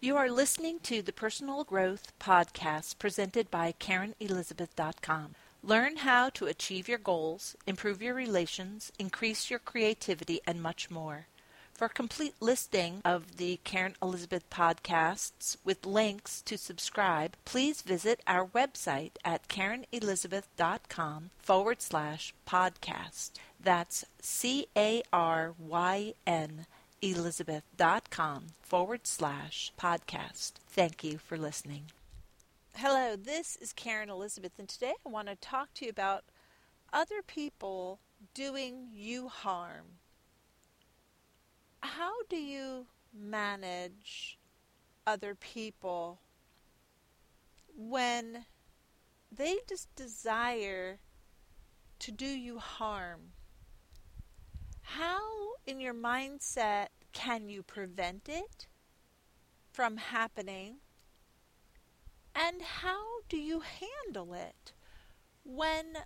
You are listening to the Personal Growth Podcast presented by CarynElizabeth.com. Learn how to achieve your goals, improve your relations, increase your creativity, and much more. For a complete listing of the Caryn Elizabeth podcasts with links to subscribe, please visit our website at CarynElizabeth.com forward slash podcast. That's C A R Y N Elizabeth.com forward slash podcast. Thank you for listening. Hello, this is Caryn Elizabeth, and today I want to talk to you about other people doing you harm how do you manage other people when they just desire to do you harm? How, in your mindset, can you prevent it from happening? And how do you handle it when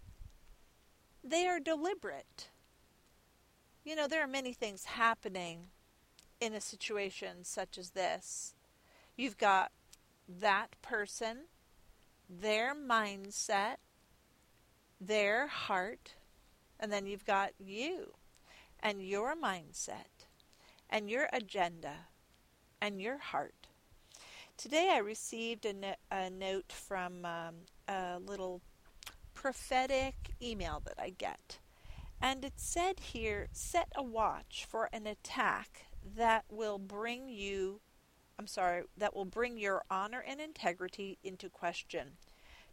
they are deliberate? You know, there are many things happening in a situation such as this. You've got that person, their mindset, their heart, and then you've got you and your mindset and your agenda and your heart. Today I received a, no- a note from um, a little prophetic email that I get. And it said here set a watch for an attack that will bring you, I'm sorry, that will bring your honor and integrity into question.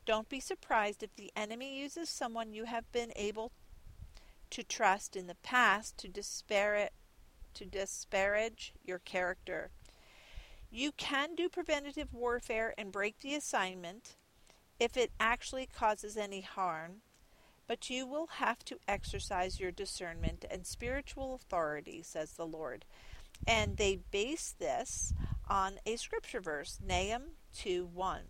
Don't be surprised if the enemy uses someone you have been able to trust in the past to disparage, to disparage your character. You can do preventative warfare and break the assignment if it actually causes any harm, but you will have to exercise your discernment and spiritual authority, says the Lord. And they base this on a scripture verse, Nahum 2 1.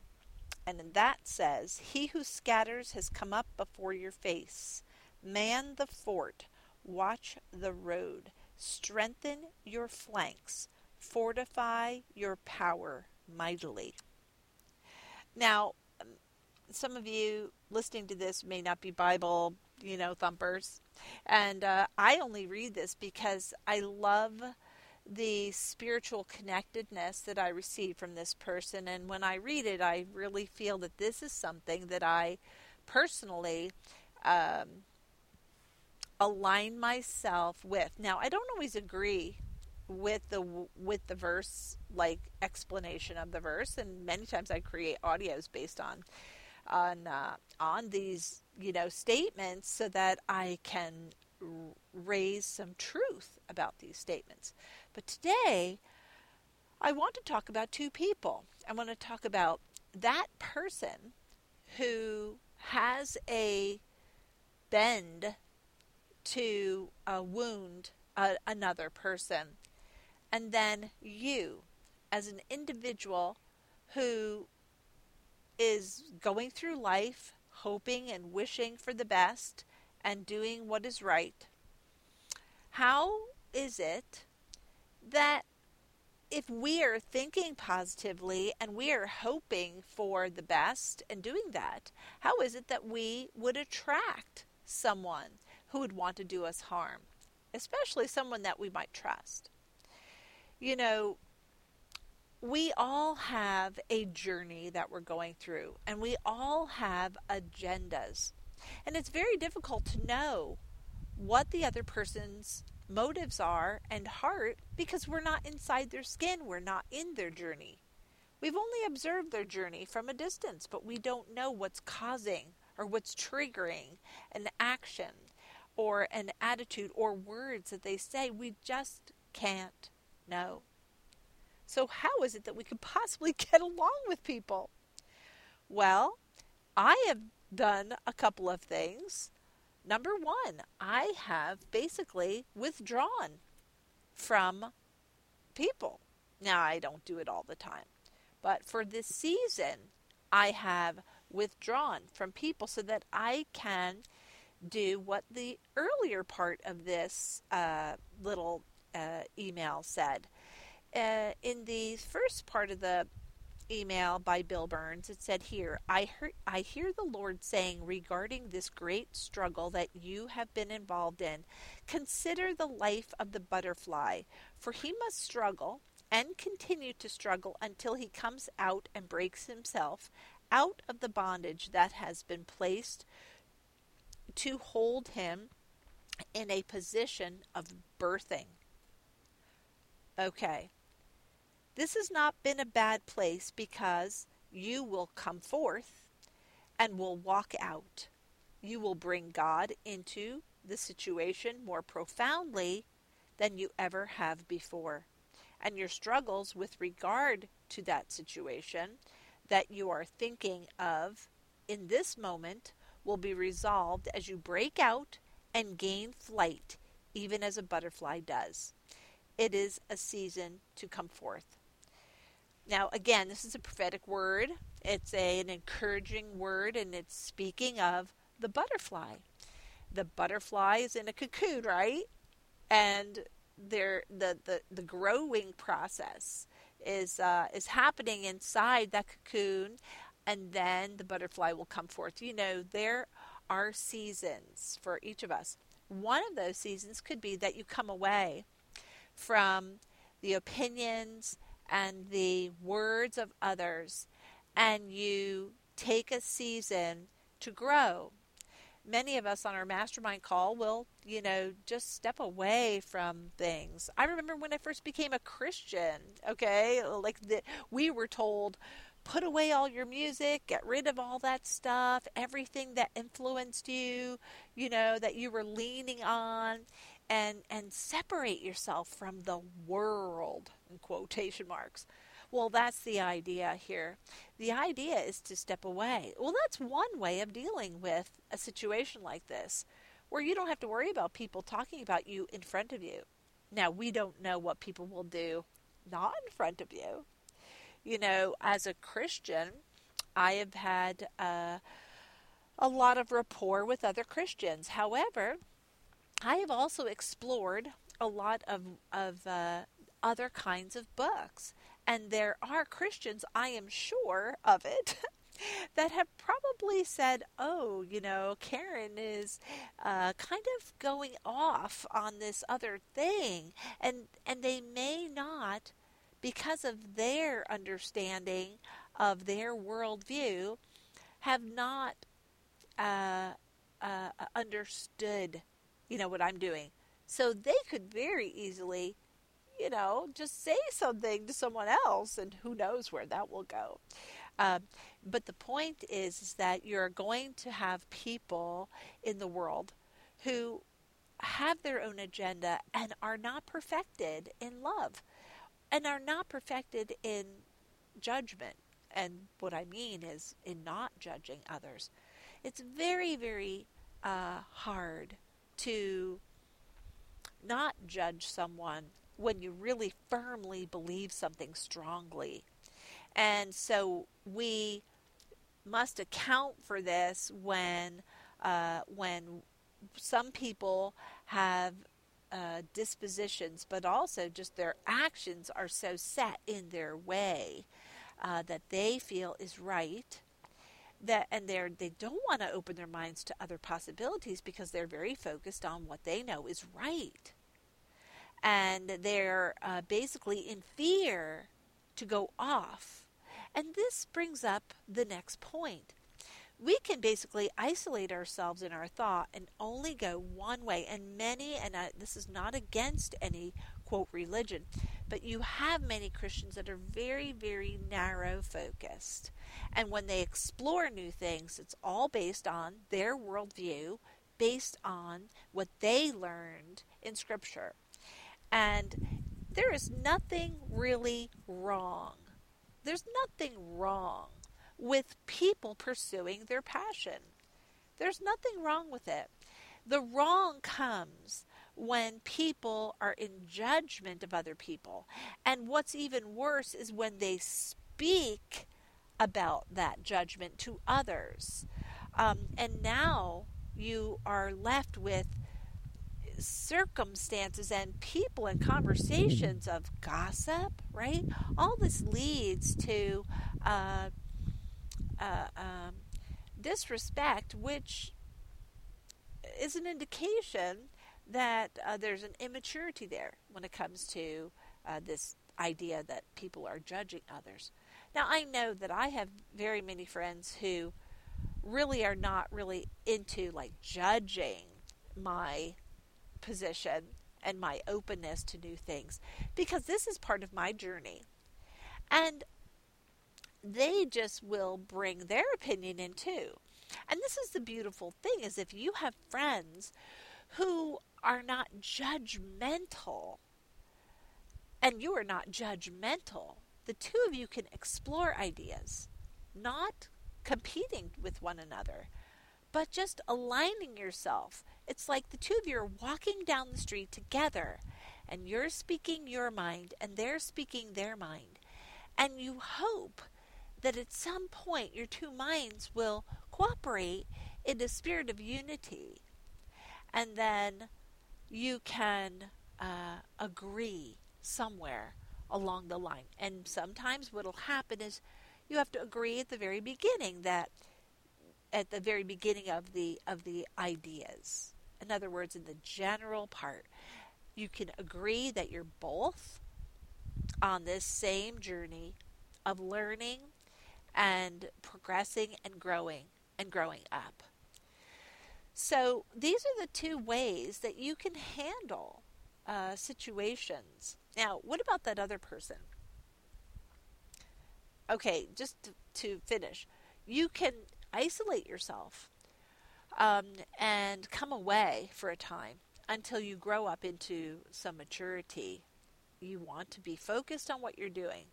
And that says, He who scatters has come up before your face. Man the fort, watch the road, strengthen your flanks, fortify your power mightily. Now, some of you listening to this may not be Bible, you know, thumpers. And uh, I only read this because I love the spiritual connectedness that I receive from this person. And when I read it, I really feel that this is something that I personally um, align myself with. Now, I don't always agree with the with the verse like explanation of the verse and many times I create audios based on on uh, on these you know statements so that I can raise some truth about these statements. But today I want to talk about two people. I want to talk about that person who has a bend to uh, wound another person, and then you as an individual who is going through life hoping and wishing for the best and doing what is right, how is it that if we are thinking positively and we are hoping for the best and doing that, how is it that we would attract someone who would want to do us harm, especially someone that we might trust? You know, we all have a journey that we're going through, and we all have agendas. And it's very difficult to know what the other person's motives are and heart because we're not inside their skin, we're not in their journey. We've only observed their journey from a distance, but we don't know what's causing or what's triggering an action or an attitude or words that they say. We just can't know. So, how is it that we could possibly get along with people? Well, I have done a couple of things. Number one, I have basically withdrawn from people. Now, I don't do it all the time, but for this season, I have withdrawn from people so that I can do what the earlier part of this uh, little uh, email said. Uh, in the first part of the email by Bill Burns, it said here, I I hear the Lord saying regarding this great struggle that you have been involved in, consider the life of the butterfly, for he must struggle and continue to struggle until he comes out and breaks himself out of the bondage that has been placed to hold him in a position of birthing. Okay. This has not been a bad place because you will come forth and will walk out. You will bring God into the situation more profoundly than you ever have before. And your struggles with regard to that situation that you are thinking of in this moment will be resolved as you break out and gain flight, even as a butterfly does. It is a season to come forth. Now, again, this is a prophetic word. It's a, an encouraging word, and it's speaking of the butterfly. The butterfly is in a cocoon, right? And there, the, the, the growing process is uh, is happening inside that cocoon, and then the butterfly will come forth. You know, there are seasons for each of us. One of those seasons could be that you come away from the opinions and the words of others, and you take a season to grow many of us on our mastermind call will, you know, just step away from things. I remember when I first became a Christian, okay? Like that we were told put away all your music, get rid of all that stuff, everything that influenced you, you know, that you were leaning on and and separate yourself from the world in quotation marks. Well, that's the idea here. The idea is to step away. Well, that's one way of dealing with a situation like this, where you don't have to worry about people talking about you in front of you. Now, we don't know what people will do not in front of you. You know, as a Christian, I have had uh, a lot of rapport with other Christians. However, I have also explored a lot of, of uh, other kinds of books. And there are Christians, I am sure of it, that have probably said, oh, you know, Caryn is uh, kind of going off on this other thing. And, and they may not, because of their understanding of their worldview, have not uh, uh, understood, you know, what I'm doing. So they could very easily you know, just say something to someone else, and who knows where that will go. Um, but the point is, is that you're going to have people in the world who have their own agenda and are not perfected in love and are not perfected in judgment. And what I mean is in not judging others. It's very, very uh, hard to not judge someone when you really firmly believe something strongly. And so we must account for this when uh, when some people have uh, dispositions, but also just their actions are so set in their way uh, that they feel is right. That and they they don't want to open their minds to other possibilities because they're very focused on what they know is right and they're uh, basically in fear to go off. And this brings up the next point. We can basically isolate ourselves in our thought and only go one way. And many, and I, this is not against any quote religion, but you have many Christians that are very, very narrow focused. And when they explore new things, it's all based on their worldview, based on what they learned in Scripture. And there is nothing really wrong. There's nothing wrong with people pursuing their passion. There's nothing wrong with it. The wrong comes when people are in judgment of other people. And what's even worse is when they speak about that judgment to others. Um, and now you are left with circumstances and people and conversations of gossip, right? All this leads to uh, uh, um, disrespect, which is an indication that uh, there's an immaturity there when it comes to uh, this idea that people are judging others. Now, I know that I have very many friends who really are not really into like judging my position and my openness to new things because this is part of my journey. And they just will bring their opinion in too. And this is the beautiful thing is if you have friends who are not judgmental and you are not judgmental, the two of you can explore ideas, not competing with one another, but just aligning yourself. It's like the two of you are walking down the street together and you're speaking your mind and they're speaking their mind. And you hope that at some point your two minds will cooperate in a spirit of unity. And then you can uh, agree somewhere along the line. And sometimes what will happen is you have to agree at the very beginning that at the very beginning of the of the ideas. In other words, in the general part, you can agree that you're both on this same journey of learning and progressing and growing and growing up. So, these are the two ways that you can handle uh, situations. Now, what about that other person? Okay, just to, to finish, you can isolate yourself um, and come away for a time until you grow up into some maturity. You want to be focused on what you're doing.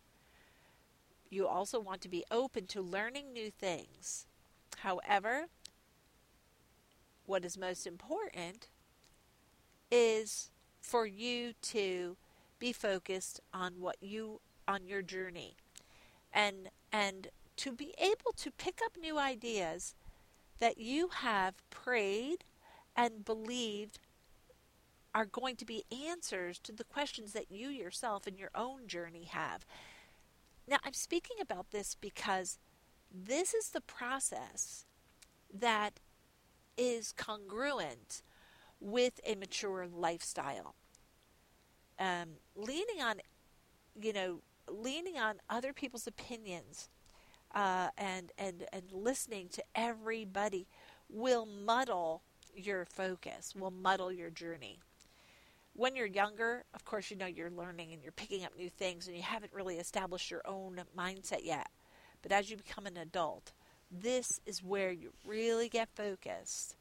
You also want to be open to learning new things. However, what is most important is for you to be focused on what you on your journey and and to be able to pick up new ideas that you have prayed and believed are going to be answers to the questions that you yourself in your own journey have. Now, I'm speaking about this because this is the process that is congruent with a mature lifestyle. Um, leaning on, you know, leaning on other people's opinions uh, and and and listening to everybody will muddle your focus, will muddle your journey. When you're younger, of course, you know you're learning and you're picking up new things, and you haven't really established your own mindset yet. But as you become an adult, this is where you really get focused.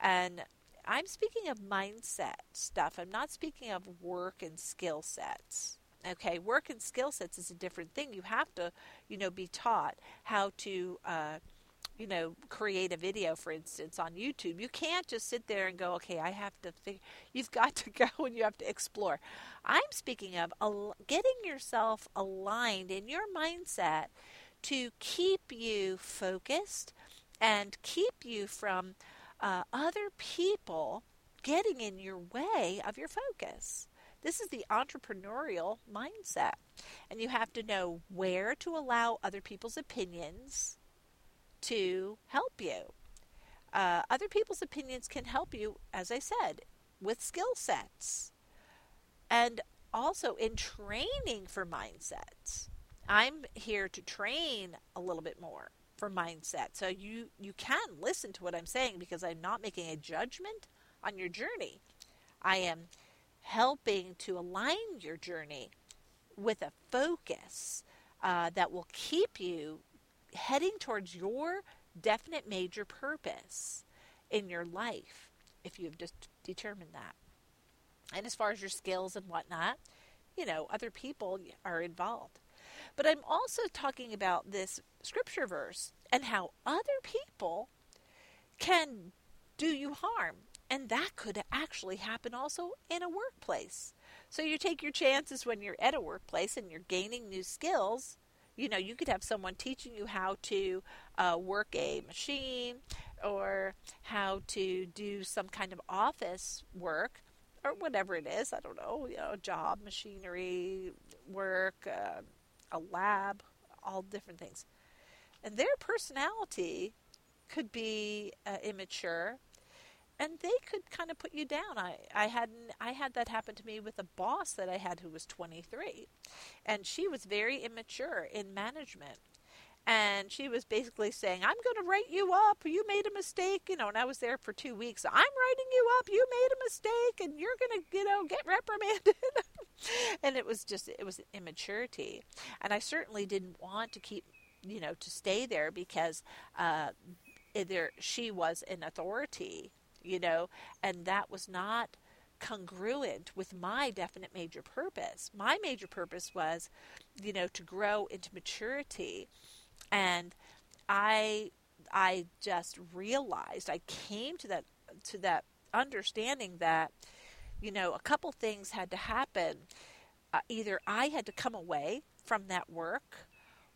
And I'm speaking of mindset stuff. I'm not speaking of work and skill sets. Okay, work and skill sets is a different thing. You have to, you know, be taught how to, uh, you know, create a video, for instance, on YouTube. You can't just sit there and go, okay, I have to figure. You've got to go and you have to explore. I'm speaking of al- getting yourself aligned in your mindset to keep you focused and keep you from uh, other people getting in your way of your focus. This is the entrepreneurial mindset. And you have to know where to allow other people's opinions to help you. Uh, other people's opinions can help you, as I said, with skill sets and also in training for mindsets. I'm here to train a little bit more for mindset. So you you can listen to what I'm saying because I'm not making a judgment on your journey. I am helping to align your journey with a focus uh, that will keep you heading towards your definite major purpose in your life if you've just determined that. And as far as your skills and whatnot, you know, other people are involved. But I'm also talking about this scripture verse and how other people can do you harm. And that could actually happen also in a workplace. So you take your chances when you're at a workplace and you're gaining new skills. You know, you could have someone teaching you how to uh, work a machine or how to do some kind of office work. or whatever it is. I don't know, you know, job, machinery, work, uh, a lab, all different things. And their personality could be uh, immature and they could kind of put you down. I, I had I had that happen to me with a boss that I had who was 23, and she was very immature in management, and she was basically saying, "I'm going to write you up. You made a mistake, you know." And I was there for two weeks. I'm writing you up. You made a mistake, and you're going to, you know, get reprimanded. and it was just it was immaturity, and I certainly didn't want to keep, you know, to stay there because uh, there she was an authority you know, and that was not congruent with my definite major purpose. My major purpose was, you know, to grow into maturity. And I I just realized I came to that to that understanding that you know, a couple things had to happen. Uh, either I had to come away from that work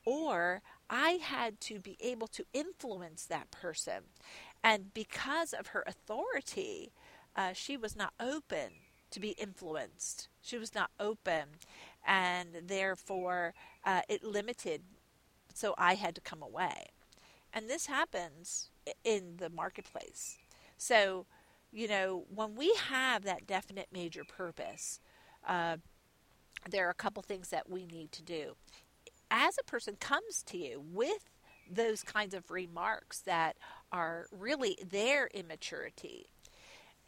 or I had to be able to influence that person. And because of her authority, uh, she was not open to be influenced. She was not open, and therefore uh, it limited. So I had to come away. And this happens in the marketplace. So, you know, when we have that definite major purpose, uh, there are a couple things that we need to do. As a person comes to you with those kinds of remarks that are really their immaturity,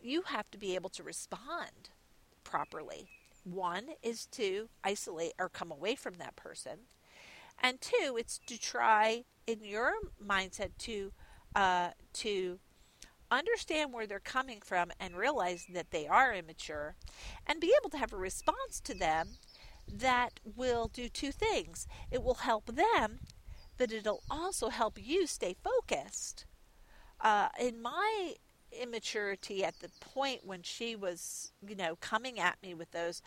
you have to be able to respond properly. One is to isolate or come away from that person. And two, it's to try in your mindset to uh, to understand where they're coming from and realize that they are immature and be able to have a response to them that will do two things. It will help them but it'll also help you stay focused. Uh, in my immaturity at the point when she was, you know, coming at me with those,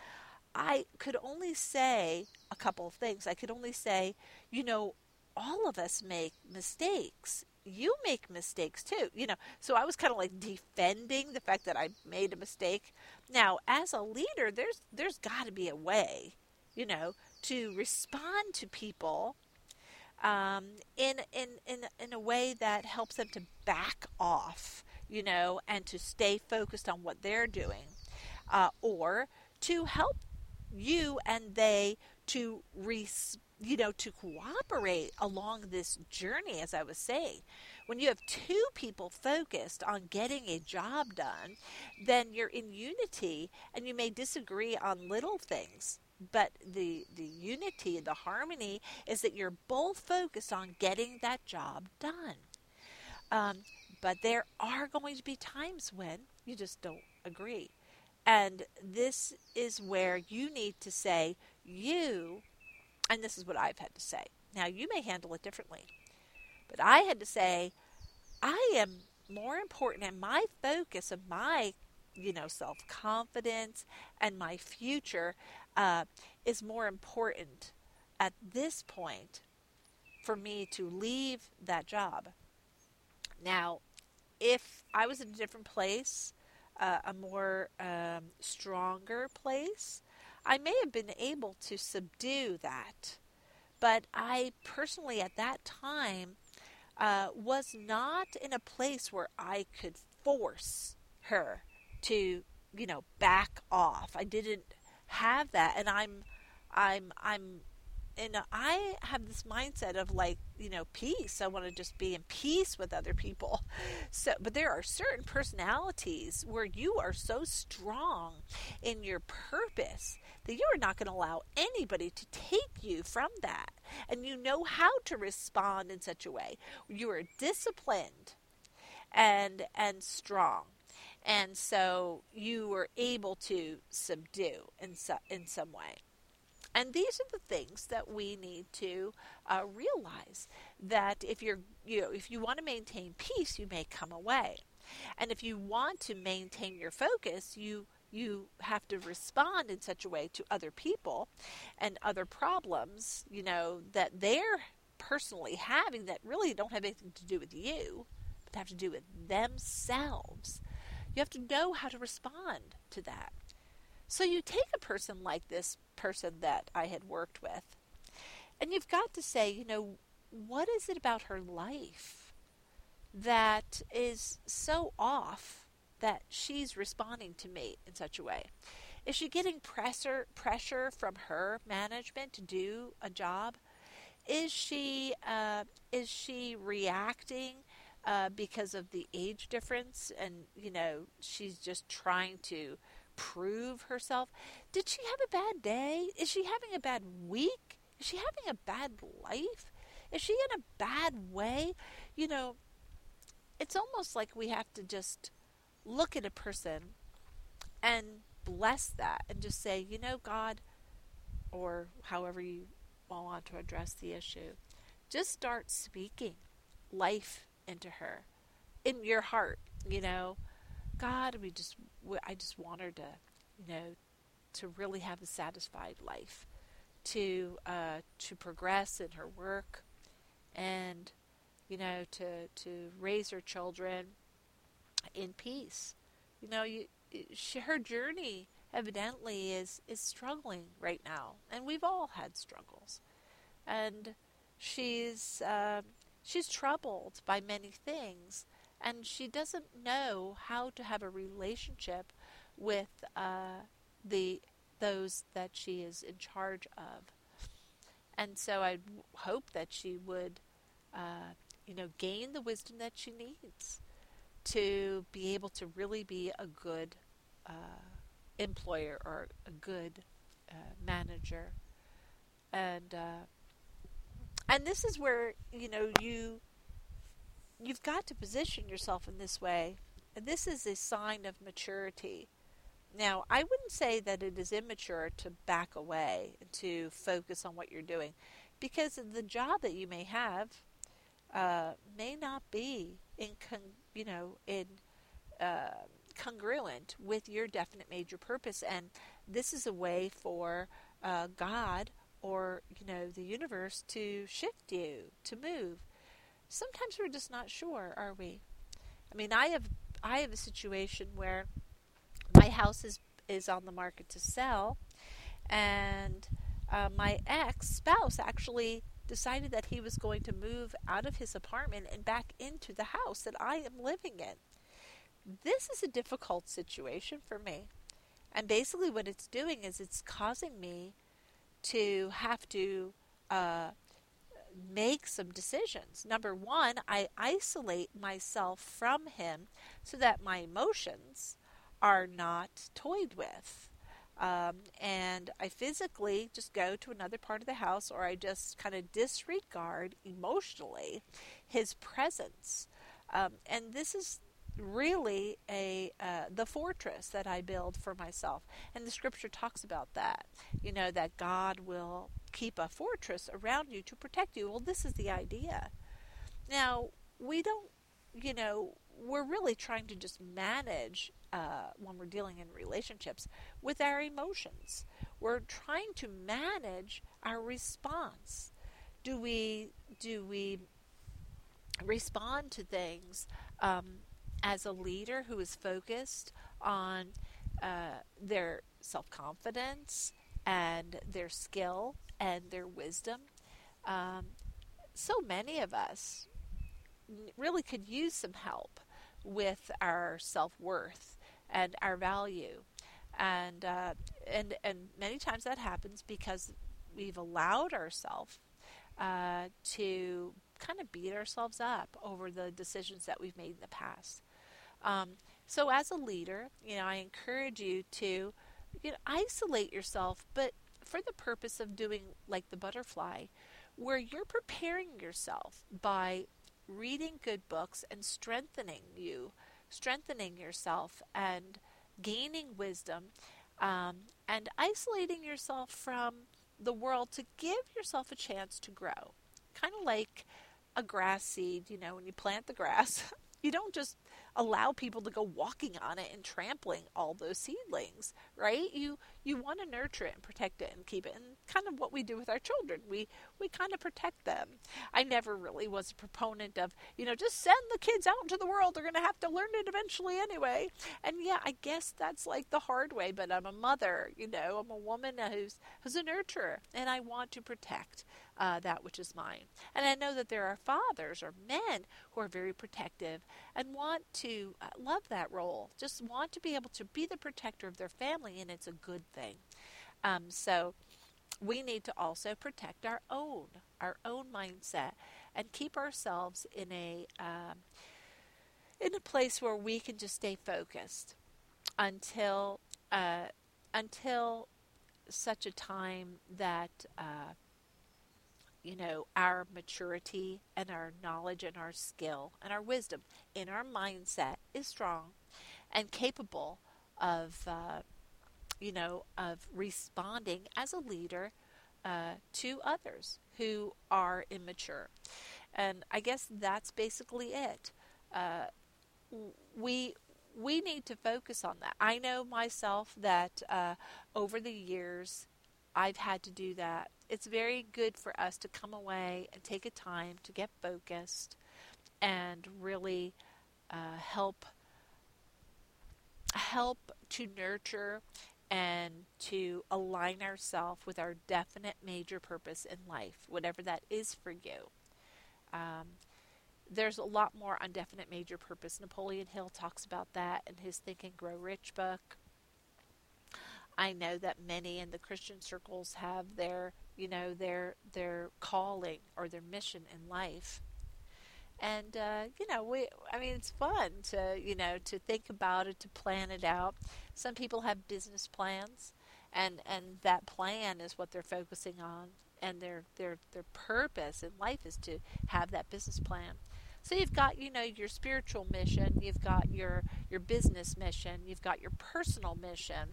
I could only say a couple of things. I could only say, you know, all of us make mistakes. You make mistakes too, you know. So I was kind of like defending the fact that I made a mistake. Now, as a leader, there's there's got to be a way, you know, to respond to people um, in, in, in, in a way that helps them to back off, you know, and to stay focused on what they're doing, uh, or to help you and they to res- you know to cooperate along this journey as i was saying. When you have two people focused on getting a job done then you're in unity and you may disagree on little things but the the unity the harmony is that you're both focused on getting that job done. Um, but there are going to be times when you just don't agree. And this is where you need to say you and this is what i've had to say. Now you may handle it differently but i had to say i am more important and my focus of my you know self confidence and my future uh, is more important at this point for me to leave that job. Now, if I was in a different place, uh, a more um, stronger place, I may have been able to subdue that. But I personally, at that time, uh, was not in a place where I could force her to, you know, back off. I didn't have that and i'm i'm i'm and I have this mindset of like, you know, peace. I want to just be in peace with other people. So, but there are certain personalities where you are so strong in your purpose that you are not going to allow anybody to take you from that. And you know how to respond in such a way. You are disciplined and and strong and so you were able to subdue in, so, in some way. And these are the things that we need to uh, realize that if you're you know if you want to maintain peace, you may come away, and if you want to maintain your focus, you you have to respond in such a way to other people and other problems, you know, that they're personally having that really don't have anything to do with you, but have to do with themselves. You have to know how to respond to that. So you take a person like this person that I had worked with, and you've got to say, you know, what is it about her life that is so off that she's responding to me in such a way? Is she getting pressure pressure from her management to do a job? Is she uh, is she reacting uh, because of the age difference, and you know she's just trying to prove herself? Did she have a bad day? Is she having a bad week? Is she having a bad life? Is she in a bad way? You know, it's almost like we have to just look at a person and bless that and just say, you know, God, or however you want to address the issue, just start speaking life into her in your heart. You know, God, we just, I just want her to, you know, to really have a satisfied life, to uh, to progress in her work, and you know, to to raise her children in peace. You know, you she, her journey evidently is is struggling right now, and we've all had struggles, and she's uh, she's troubled by many things, and she doesn't know how to have a relationship with uh, the those that she is in charge of, and so I hope that she would, uh, you know, gain the wisdom that she needs to be able to really be a good uh, employer or a good uh, manager, and uh, and this is where you know you you've got to position yourself in this way. And this is a sign of maturity. Now, I wouldn't say that it is immature to back away and to focus on what you're doing, because the job that you may have uh, may not be in, con- you know, in uh, congruent with your definite major purpose. And this is a way for uh, God or, you know, the universe to shift you, to move. Sometimes we're just not sure, are we? I mean, I have I have a situation where my house is is on the market to sell, and uh, my ex spouse actually decided that he was going to move out of his apartment and back into the house that I am living in this is a difficult situation for me. And basically, what it's doing is it's causing me to have to uh, make some decisions. Number one, I isolate myself from him so that my emotions are not toyed with. Um, and I physically just go to another part of the house or I just kind of disregard emotionally his presence. Um, and this is really a uh, the fortress that I build for myself. And the scripture talks about that. You know that God will keep a fortress around you to protect you. Well, this is the idea. Now, we don't, you know, we're really trying to just manage uh, when we're dealing in relationships with our emotions. We're trying to manage our response. Do we do we respond to things um, as a leader who is focused on uh, their self confidence and their skill and their wisdom. Um, so many of us really could use some help with our self worth and our value. And, uh, and, and many times that happens because we've allowed ourselves uh, to kind of beat ourselves up over the decisions that we've made in the past. Um, so, as a leader, you know, I encourage you to you know, isolate yourself, but for the purpose of doing like the butterfly, where you're preparing yourself by reading good books and strengthening you, strengthening yourself, and gaining wisdom, um, and isolating yourself from the world to give yourself a chance to grow. Kind of like a grass seed, you know, when you plant the grass, you don't just allow people to go walking on it and trampling all those seedlings, right? You you want to nurture it and protect it and keep it, and kind of what we do with our children. We we kind of protect them. I never really was a proponent of you know just send the kids out into the world. They're going to have to learn it eventually anyway. And yeah, I guess that's like the hard way. But I'm a mother, you know, I'm a woman who's who's a nurturer, and I want to protect uh, that which is mine. And I know that there are fathers or men who are very protective and want to uh, love that role, just want to be able to be the protector of their family, and it's a good thing. Um, so we need to also protect our own, our own mindset, and keep ourselves in a um, in a place where we can just stay focused until uh, until such a time that uh, you know, our maturity and our knowledge and our skill and our wisdom in our mindset is strong and capable of, uh, you know, of responding as a leader uh, to others who are immature. And I guess that's basically it. Uh, we we need to focus on that. I know myself that uh, over the years I've had to do that it's very good for us to come away and take a time to get focused and really uh, help help to nurture and to align ourselves with our definite major purpose in life, whatever that is for you. Um, there's a lot more on definite major purpose. Napoleon Hill talks about that in his Think and Grow Rich book. I know that many in the Christian circles have their, you know, their their calling or their mission in life. And uh, you know, we I mean it's fun to, you know, to think about it, to plan it out. Some people have business plans and and that plan is what they're focusing on and their their their purpose in life is to have that business plan. So you've got, you know, your spiritual mission, you've got your your business mission, you've got your personal mission,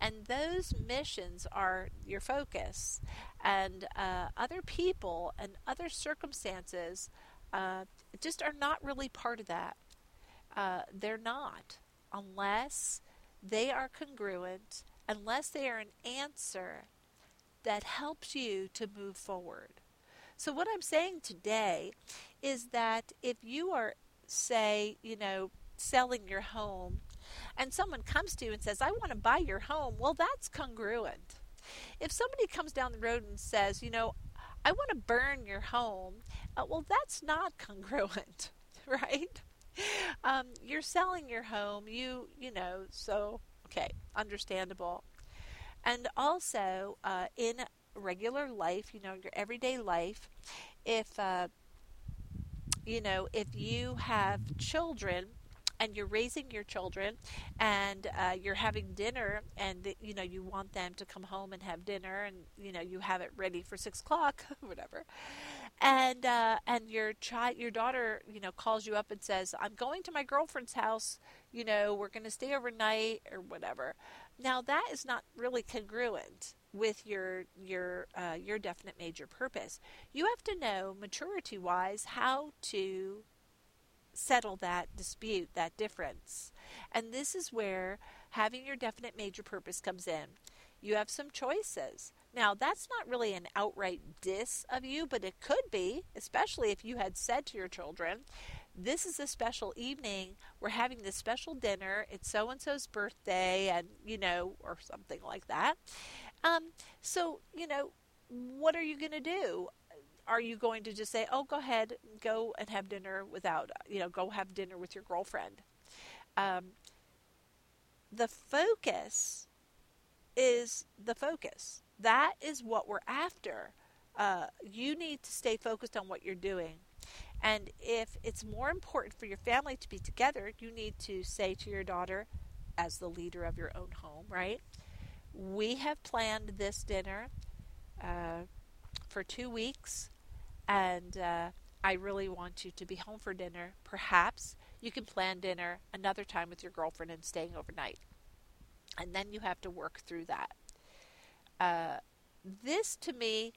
and those missions are your focus. And uh, other people and other circumstances uh, just are not really part of that. Uh, they're not, unless they are congruent, unless they are an answer that helps you to move forward. So, what I'm saying today is that if you are, say, you know, selling your home and someone comes to you and says, I want to buy your home, well, that's congruent. If somebody comes down the road and says, you know, I want to burn your home, uh, well, that's not congruent, right? Um, you're selling your home, you, you know, so, okay, understandable. And also, uh, in regular life, you know, your everyday life, if uh, you know, if you have children and you're raising your children and uh, you're having dinner and you know you want them to come home and have dinner and you know you have it ready for six o'clock whatever and uh, and your child your daughter you know calls you up and says i'm going to my girlfriend's house you know we're going to stay overnight or whatever now that is not really congruent with your your uh, your definite major purpose. You have to know maturity wise how to settle that dispute, that difference. And this is where having your definite major purpose comes in. You have some choices. Now, that's not really an outright diss of you, but it could be, especially if you had said to your children, This is a special evening. We're having this special dinner. It's so and so's birthday, and, you know, or something like that. Um, so, you know, what are you going to do? Are you going to just say, oh, go ahead, go and have dinner without, you know, go have dinner with your girlfriend? Um, the focus is the focus. That is what we're after. Uh, you need to stay focused on what you're doing. And if it's more important for your family to be together, you need to say to your daughter, as the leader of your own home, right? we have planned this dinner uh, for two weeks, and uh, I really want you to be home for dinner. Perhaps you can plan dinner another time with your girlfriend and staying overnight. And then you have to work through that. Uh, this to me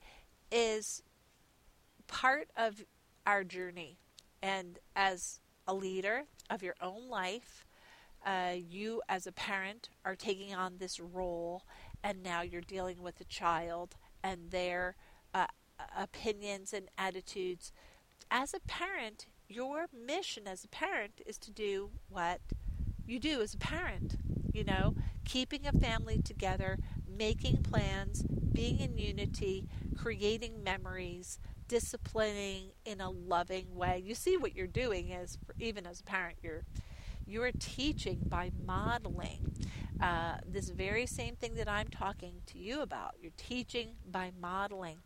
is part of our journey. And as a leader, of your own life. Uh, you, as a parent, are taking on this role, and now you're dealing with a child and their Uh, opinions and attitudes. As a parent, your mission as a parent is to do what you do as a parent. You know, keeping a family together, making plans, being in unity, creating memories, disciplining in a loving way. You see what you're doing is even as a parent, you're you're teaching by modeling uh, this very same thing that I'm talking to you about. You're teaching by modeling.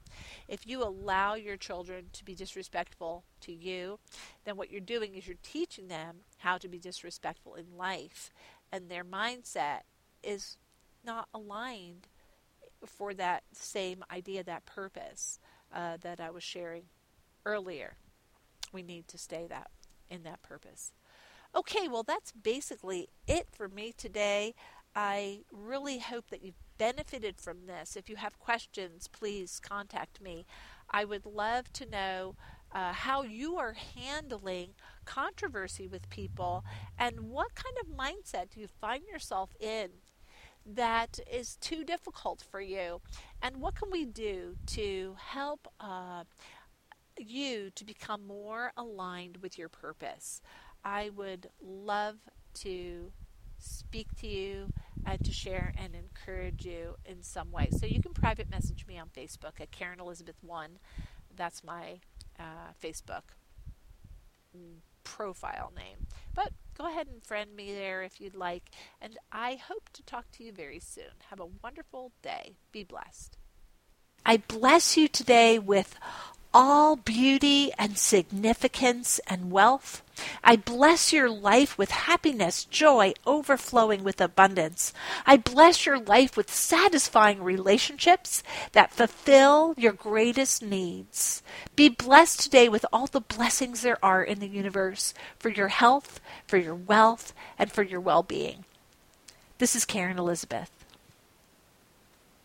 If you allow your children to be disrespectful to you, then what you're doing is you're teaching them how to be disrespectful in life. And their mindset is not aligned for that same idea, that purpose uh, that I was sharing earlier. We need to stay that in that purpose. Okay, well that's basically it for me today. I really hope that you've benefited from this. If you have questions, please contact me. I would love to know uh, how you are handling controversy with people and what kind of mindset do you find yourself in that is too difficult for you? And what can we do to help uh, you to become more aligned with your purpose? I would love to speak to you and to share and encourage you in some way. So you can private message me on Facebook at Caryn Elizabeth One. That's my uh, Facebook profile name. But go ahead and friend me there if you'd like. And I hope to talk to you very soon. Have a wonderful day. Be blessed. I bless you today with all beauty and significance and wealth. I bless your life with happiness, joy, overflowing with abundance. I bless your life with satisfying relationships that fulfill your greatest needs. Be blessed today with all the blessings there are in the universe for your health, for your wealth, and for your well being. This is Caryn Elizabeth.